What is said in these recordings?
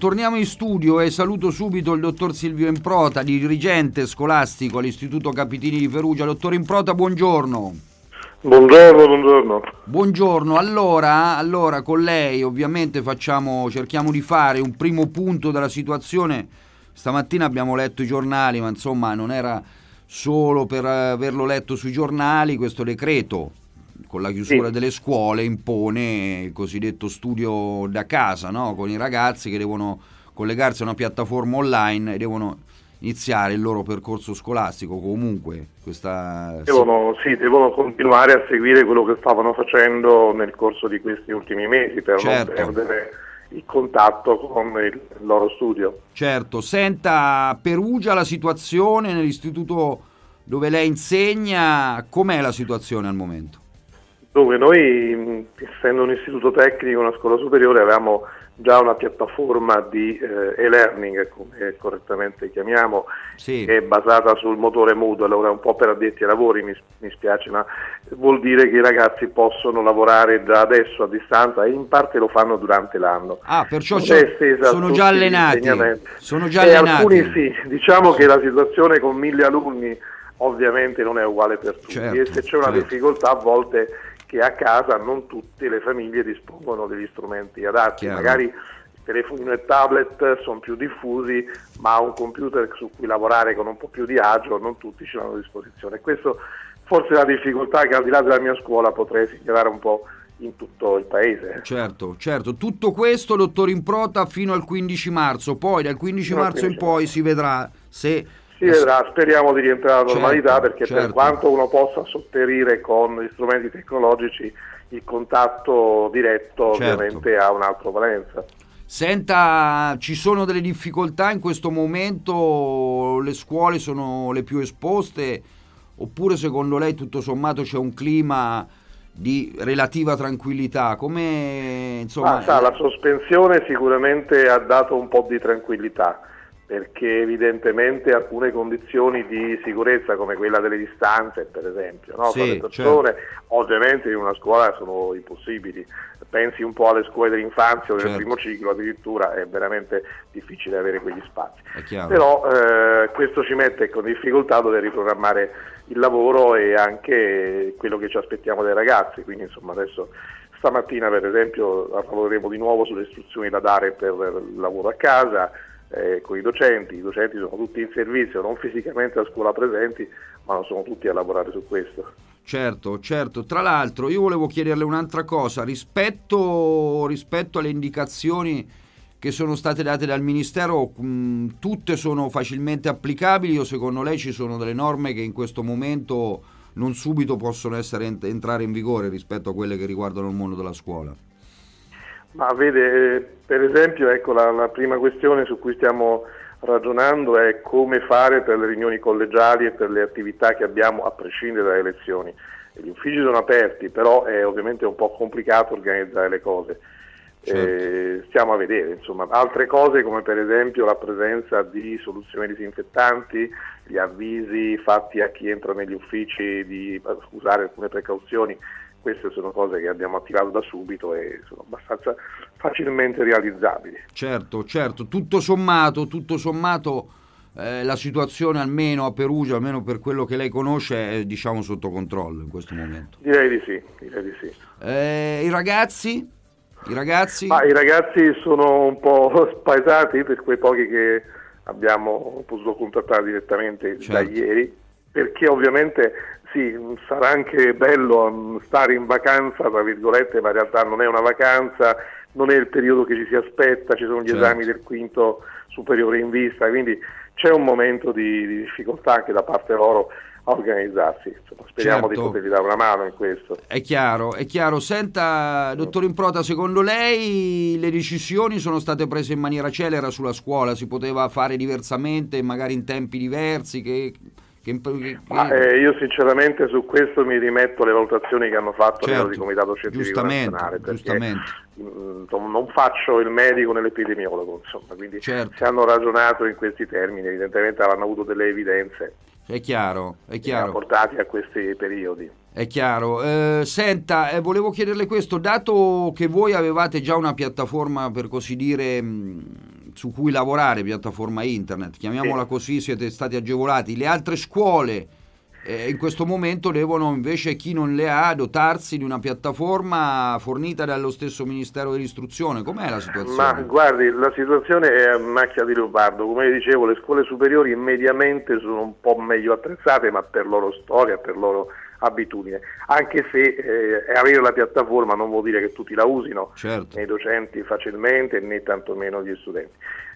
Torniamo in studio e saluto subito il dottor Silvio Improta, dirigente scolastico all'Istituto Capitini di Perugia. Dottor Improta, buongiorno. Buongiorno, buongiorno. Buongiorno, allora, allora con lei ovviamente facciamo, cerchiamo di fare un primo punto della situazione. Stamattina abbiamo letto i giornali, ma insomma non era solo per averlo letto sui giornali questo decreto con la chiusura sì. delle scuole impone il cosiddetto studio da casa, no? con i ragazzi che devono collegarsi a una piattaforma online e devono iniziare il loro percorso scolastico comunque questa... devono, sì, devono continuare a seguire quello che stavano facendo nel corso di questi ultimi mesi per certo. non perdere il contatto con il loro studio certo, senta Perugia la situazione nell'istituto dove lei insegna com'è la situazione al momento? Dunque, noi, essendo un istituto tecnico, una scuola superiore, avevamo già una piattaforma di eh, e-learning, come correttamente chiamiamo, sì. che è basata sul motore Moodle, allora un po' per addetti ai lavori mi, mi spiace, ma vuol dire che i ragazzi possono lavorare già adesso a distanza e in parte lo fanno durante l'anno. Ah, perciò sono già allenati. Sono già e allenati. Alcuni sì, diciamo che la situazione con mille alunni ovviamente non è uguale per tutti certo, e se c'è una certo. difficoltà a volte che a casa non tutte le famiglie dispongono degli strumenti adatti, Chiaro. magari telefonino e tablet sono più diffusi, ma un computer su cui lavorare con un po' più di agio non tutti ce l'hanno a disposizione. Questo forse è la difficoltà che al di là della mia scuola potrei segnalare un po' in tutto il paese. Certo, certo. Tutto questo, dottor Improta, fino al 15 marzo. Poi dal 15 marzo in poi si vedrà se si vedrà, speriamo di rientrare alla normalità certo, perché certo. per quanto uno possa sotterire con gli strumenti tecnologici il contatto diretto certo. ovviamente ha un'altra valenza. Senta, ci sono delle difficoltà in questo momento? Le scuole sono le più esposte? Oppure secondo lei tutto sommato c'è un clima di relativa tranquillità? Come, insomma... ah, sa, la sospensione sicuramente ha dato un po' di tranquillità perché evidentemente alcune condizioni di sicurezza come quella delle distanze per esempio no? sì, con le persone certo. ovviamente in una scuola sono impossibili pensi un po' alle scuole dell'infanzia o del certo. primo ciclo addirittura è veramente difficile avere quegli spazi però eh, questo ci mette con difficoltà a dover riprogrammare il lavoro e anche quello che ci aspettiamo dai ragazzi quindi insomma adesso stamattina per esempio lavoreremo di nuovo sulle istruzioni da dare per il lavoro a casa eh, con i docenti, i docenti sono tutti in servizio, non fisicamente a scuola presenti, ma sono tutti a lavorare su questo. Certo, certo. Tra l'altro io volevo chiederle un'altra cosa, rispetto, rispetto alle indicazioni che sono state date dal Ministero, mh, tutte sono facilmente applicabili o secondo lei ci sono delle norme che in questo momento non subito possono essere, entrare in vigore rispetto a quelle che riguardano il mondo della scuola? Ma vede, per esempio, ecco, la, la, prima questione su cui stiamo ragionando è come fare per le riunioni collegiali e per le attività che abbiamo a prescindere dalle elezioni. Gli uffici sono aperti, però è ovviamente un po' complicato organizzare le cose. Certo. Eh, stiamo a vedere, insomma, altre cose come per esempio la presenza di soluzioni disinfettanti, gli avvisi fatti a chi entra negli uffici di usare alcune precauzioni queste sono cose che abbiamo attivato da subito e sono abbastanza facilmente realizzabili. Certo, certo, tutto sommato, tutto sommato eh, la situazione almeno a Perugia, almeno per quello che lei conosce, è diciamo sotto controllo in questo momento. Direi di sì, direi di sì. Eh, I ragazzi? I ragazzi? Ma I ragazzi sono un po' spaesati per quei pochi che abbiamo potuto contattare direttamente certo. da ieri, perché ovviamente sì, sarà anche bello mm, stare in vacanza, tra virgolette, ma in realtà non è una vacanza, non è il periodo che ci si aspetta, ci sono gli certo. esami del quinto superiore in vista, quindi c'è un momento di, di difficoltà anche da parte loro a organizzarsi. Insomma, speriamo certo. di potergli dare una mano in questo. È chiaro, è chiaro. Senta, dottor Improta, secondo lei le decisioni sono state prese in maniera celera sulla scuola? Si poteva fare diversamente, magari in tempi diversi? Che, Ma, eh, io sinceramente su questo mi rimetto alle valutazioni che hanno fatto certo, il Comitato Scientifico Nazionale perché mh, non faccio il medico nell'epidemiologo, insomma, quindi certo. se hanno ragionato in questi termini evidentemente avranno avuto delle evidenze è chiaro, è chiaro. portati a questi periodi. È chiaro. Eh, senta, eh, volevo chiederle questo, dato che voi avevate già una piattaforma per così dire mh, su cui lavorare, piattaforma internet, chiamiamola sì. così, siete stati agevolati. Le altre scuole eh, in questo momento devono invece chi non le ha dotarsi di una piattaforma fornita dallo stesso Ministero dell'Istruzione. Com'è la situazione? Ma guardi, la situazione è a macchia di leopardo. Come dicevo, le scuole superiori mediamente sono un po' meglio attrezzate, ma per loro storia, per loro abitudine, anche se eh, avere la piattaforma non vuol dire che tutti la usino, certo. né i docenti facilmente né tantomeno gli studenti.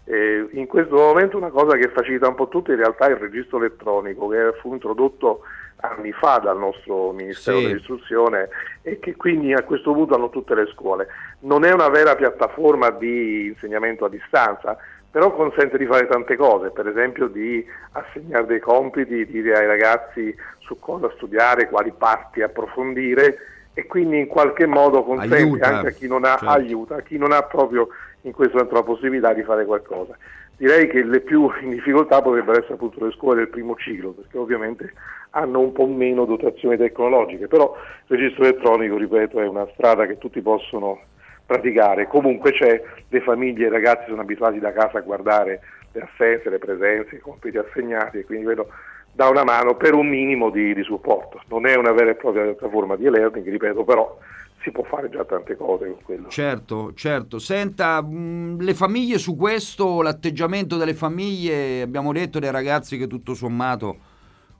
Eh, in questo momento una cosa che facilita un po' tutto in realtà è il registro elettronico che fu introdotto anni fa dal nostro Ministero sì. dell'Istruzione e che quindi a questo punto hanno tutte le scuole. Non è una vera piattaforma di insegnamento a distanza, però consente di fare tante cose, per esempio di assegnare dei compiti, dire ai ragazzi su cosa studiare, quali parti approfondire e quindi in qualche modo consente aiuta, anche a chi non ha, certo. aiuta, a chi non ha proprio in questo momento la possibilità di fare qualcosa. Direi che le più in difficoltà potrebbero essere appunto le scuole del primo ciclo, perché ovviamente hanno un po' meno dotazioni tecnologiche, però il registro elettronico, ripeto, è una strada che tutti possono praticare. Comunque c'è, le famiglie e i ragazzi sono abituati da casa a guardare le assenze, le presenze, i compiti assegnati e quindi vedo dà una mano per un minimo di, di supporto. Non è una vera e propria piattaforma di e-learning, ripeto, però si può fare già tante cose con quello. Certo, certo. Senta, mh, mm, le famiglie su questo, l'atteggiamento delle famiglie, abbiamo detto dei ragazzi che tutto sommato,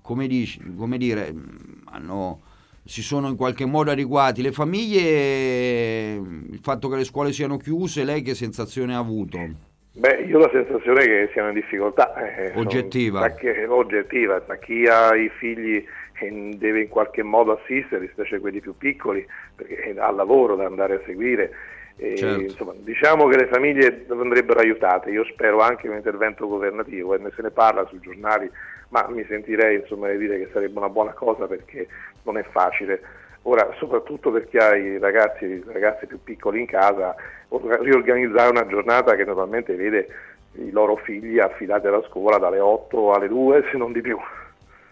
come, dici, come dire, mm, hanno, si sono in qualche modo adeguati. Le famiglie, il fatto che le scuole siano chiuse, lei che sensazione ha avuto? Beh, io ho la sensazione che siano in difficoltà. Eh, oggettiva. Che, oggettiva, da chi ha i figli che deve in qualche modo assisterli, specie quelli più piccoli, perché ha lavoro da andare a seguire. E, certo. insomma, diciamo che le famiglie andrebbero aiutate, io spero anche un intervento governativo, e ne se ne parla sui giornali, ma mi sentirei insomma, di dire che sarebbe una buona cosa perché non è facile. Ora, soprattutto per chi ha i ragazzi, i ragazzi più piccoli in casa, riorganizzare una giornata che normalmente vede i loro figli affidati alla scuola dalle 8 alle 2, se non di più.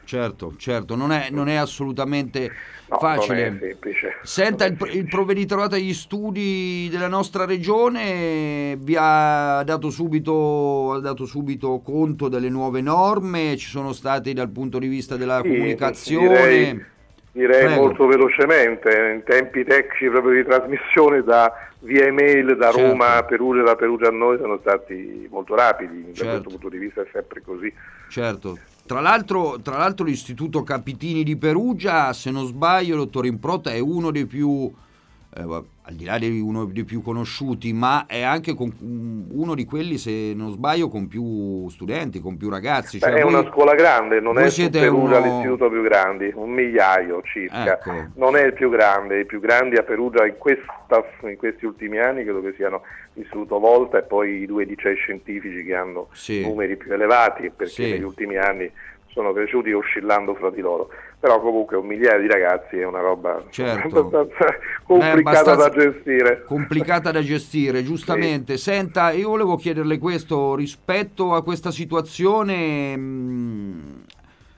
Certo, certo, non è, non è assolutamente no, facile. Non è semplice. Senta, il, il, provveditorato agli studi della nostra regione vi ha dato, subito, ha dato subito conto delle nuove norme, ci sono stati dal punto di vista della sì, comunicazione. Direi, direi molto velocemente, in tempi tecnici proprio di trasmissione da via email da certo. Roma a Perugia da Perugia a noi sono stati molto rapidi, certo. da questo punto di vista è sempre così. Certo, tra l'altro, tra l'altro, l'Istituto Capitini di Perugia, se non sbaglio, dottor Improta è uno dei più, eh, al di là di uno dei più conosciuti, ma è anche con, uno di quelli, se non sbaglio, con più studenti, con più ragazzi. Cioè è voi, una scuola grande, non è Perugia uno... l'istituto più grande, un migliaio circa. Ecco. Non è il più grande, i più grandi a Perugia in, questa, in questi ultimi anni credo che siano l'Istituto Volta e poi i due licei scientifici che hanno sì. numeri più elevati perché sì. negli ultimi anni sono cresciuti oscillando fra di loro. Però comunque un migliaio di ragazzi è una roba certo. abbastanza complicata abbastanza da gestire. Complicata da gestire, giustamente. Sì. Senta, io volevo chiederle questo, rispetto a questa situazione, mh, mm,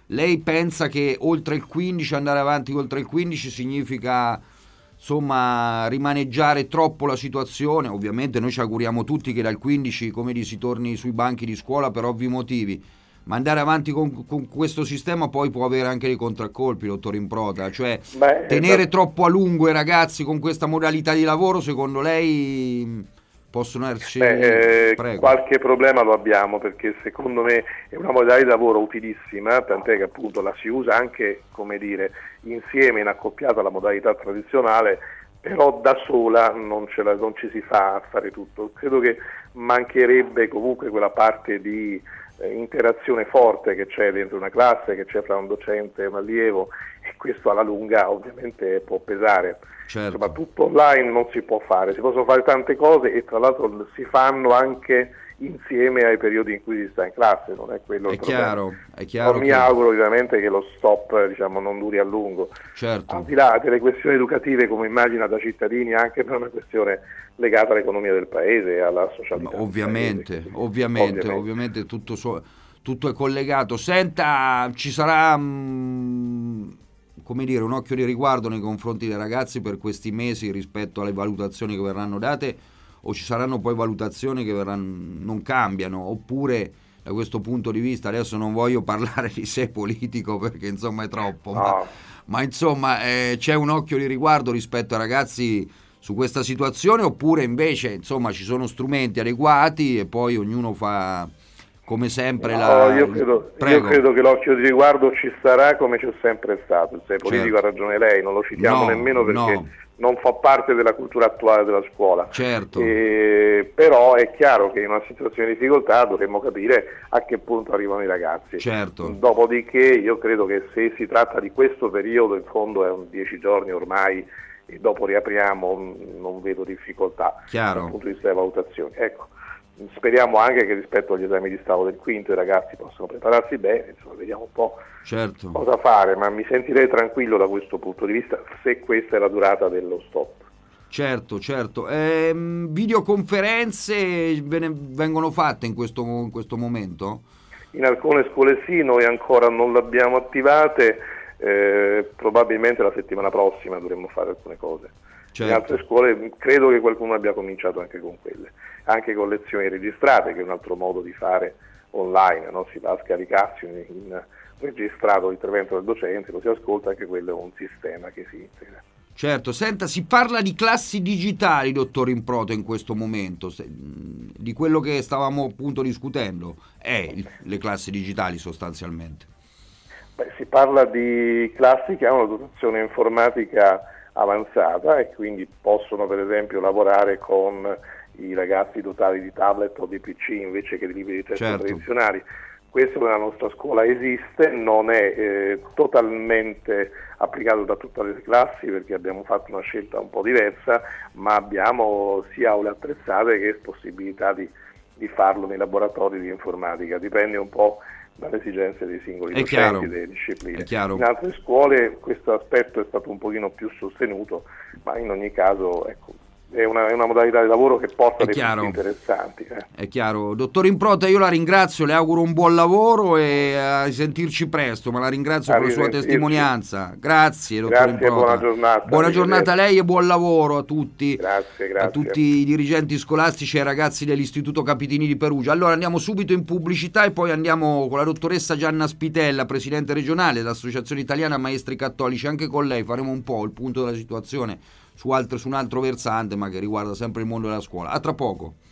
lei pensa che oltre il 15, andare avanti oltre il 15 significa insomma rimaneggiare troppo la situazione. Ovviamente noi ci auguriamo tutti che dal 15 come di, si torni sui banchi di scuola per ovvi motivi. Ma andare avanti con, con questo sistema poi può avere anche dei contraccolpi, dottor Improta. Cioè, Beh, tenere esatto. troppo a lungo i ragazzi con questa modalità di lavoro, secondo lei possono esserci eh, qualche problema lo abbiamo perché secondo me è una modalità di lavoro utilissima tant'è che appunto la si usa anche come dire insieme in accoppiata alla modalità tradizionale però da sola non, la, non ci si fa a fare tutto credo che mancherebbe comunque quella parte di interazione forte che c'è dentro una classe, che c'è fra un docente e un allievo e questo alla lunga ovviamente può pesare. Certo. Insomma, tutto online non si può fare, si possono fare tante cose e tra l'altro si fanno anche insieme ai periodi in cui si sta in classe, non è quello è chiaro, è chiaro non mi auguro ovviamente che lo stop diciamo, non duri a lungo. Certo. Al di là delle questioni educative, come immagina da cittadini, anche per una questione legata all'economia del paese e alla socialità. Ovviamente, paese, ovviamente, ovviamente, ovviamente tutto, so, tutto, è collegato. Senta, ci sarà... Mh, mm, come dire, un occhio di riguardo nei confronti dei ragazzi per questi mesi rispetto alle valutazioni che verranno date o ci saranno poi valutazioni che verranno, non cambiano, oppure da questo punto di vista adesso non voglio parlare di sé politico perché insomma è troppo, no. ma, ma, insomma eh, c'è un occhio di riguardo rispetto ai ragazzi su questa situazione oppure invece insomma ci sono strumenti adeguati e poi ognuno fa come sempre no, la... Io credo, io credo, che l'occhio di riguardo ci sarà come c'è sempre stato, se è politico certo. ha ragione lei, non lo citiamo no, nemmeno perché... No non fa parte della cultura attuale della scuola. Certo. E, però è chiaro che in una situazione di difficoltà dovremmo capire a che punto arrivano i ragazzi. Certo. Dopodiché io credo che se si tratta di questo periodo, in fondo è un dieci giorni ormai, e dopo riapriamo, non vedo difficoltà Chiaro. dal punto di vista delle valutazioni. Ecco. Speriamo anche che rispetto agli esami di Stato del quinto i ragazzi possano prepararsi bene, insomma, vediamo un po' certo. cosa fare, ma mi sentirei tranquillo da questo punto di vista se questa è la durata dello stop. Certo, certo. Ehm, videoconferenze vengono fatte in questo, in questo, momento? In alcune scuole sì, noi ancora non le abbiamo attivate, eh, probabilmente la settimana prossima dovremmo fare alcune cose. Certo. In altre scuole credo che qualcuno abbia cominciato anche con quelle, anche con lezioni registrate, che è un altro modo di fare online, no? si va a scaricarsi in, in registrato l'intervento del docente, lo si ascolta, anche quello è un sistema che si integra. Certo, senta, si parla di classi digitali, dottor Improto, in questo momento, di quello che stavamo appunto discutendo, è le classi digitali sostanzialmente. Beh, si parla di classi che hanno una dotazione informatica avanzata e quindi possono per esempio lavorare con i ragazzi dotati di tablet o di PC invece che di libri di testo certo. tradizionali. Questo nella nostra scuola esiste, non è eh, totalmente applicato da tutte le classi perché abbiamo fatto una scelta un po' diversa, ma abbiamo sia aule attrezzate che possibilità di, di farlo nei laboratori di informatica. Dipende un po' dalle esigenze dei singoli è docenti, chiaro, delle discipline. In altre scuole questo aspetto è stato un pochino più sostenuto, ma in ogni caso ecco, è una, è una, modalità di lavoro che porta dei punti interessanti. Eh. È chiaro. Dottor Improta, io la ringrazio, le auguro un buon lavoro e a sentirci presto, ma la ringrazio per la sua testimonianza. Grazie, dottor grazie, Improta. Buona giornata. Buona giornata a lei e buon lavoro a tutti. Grazie, grazie. A tutti i dirigenti scolastici e ai ragazzi dell'Istituto Capitini di Perugia. Allora andiamo subito in pubblicità e poi andiamo con la dottoressa Gianna Spitella, presidente regionale dell'Associazione Italiana Maestri Cattolici. Anche con lei faremo un po' il punto della situazione su, altro, su un altro versante, ma che riguarda sempre il mondo della scuola. A tra poco.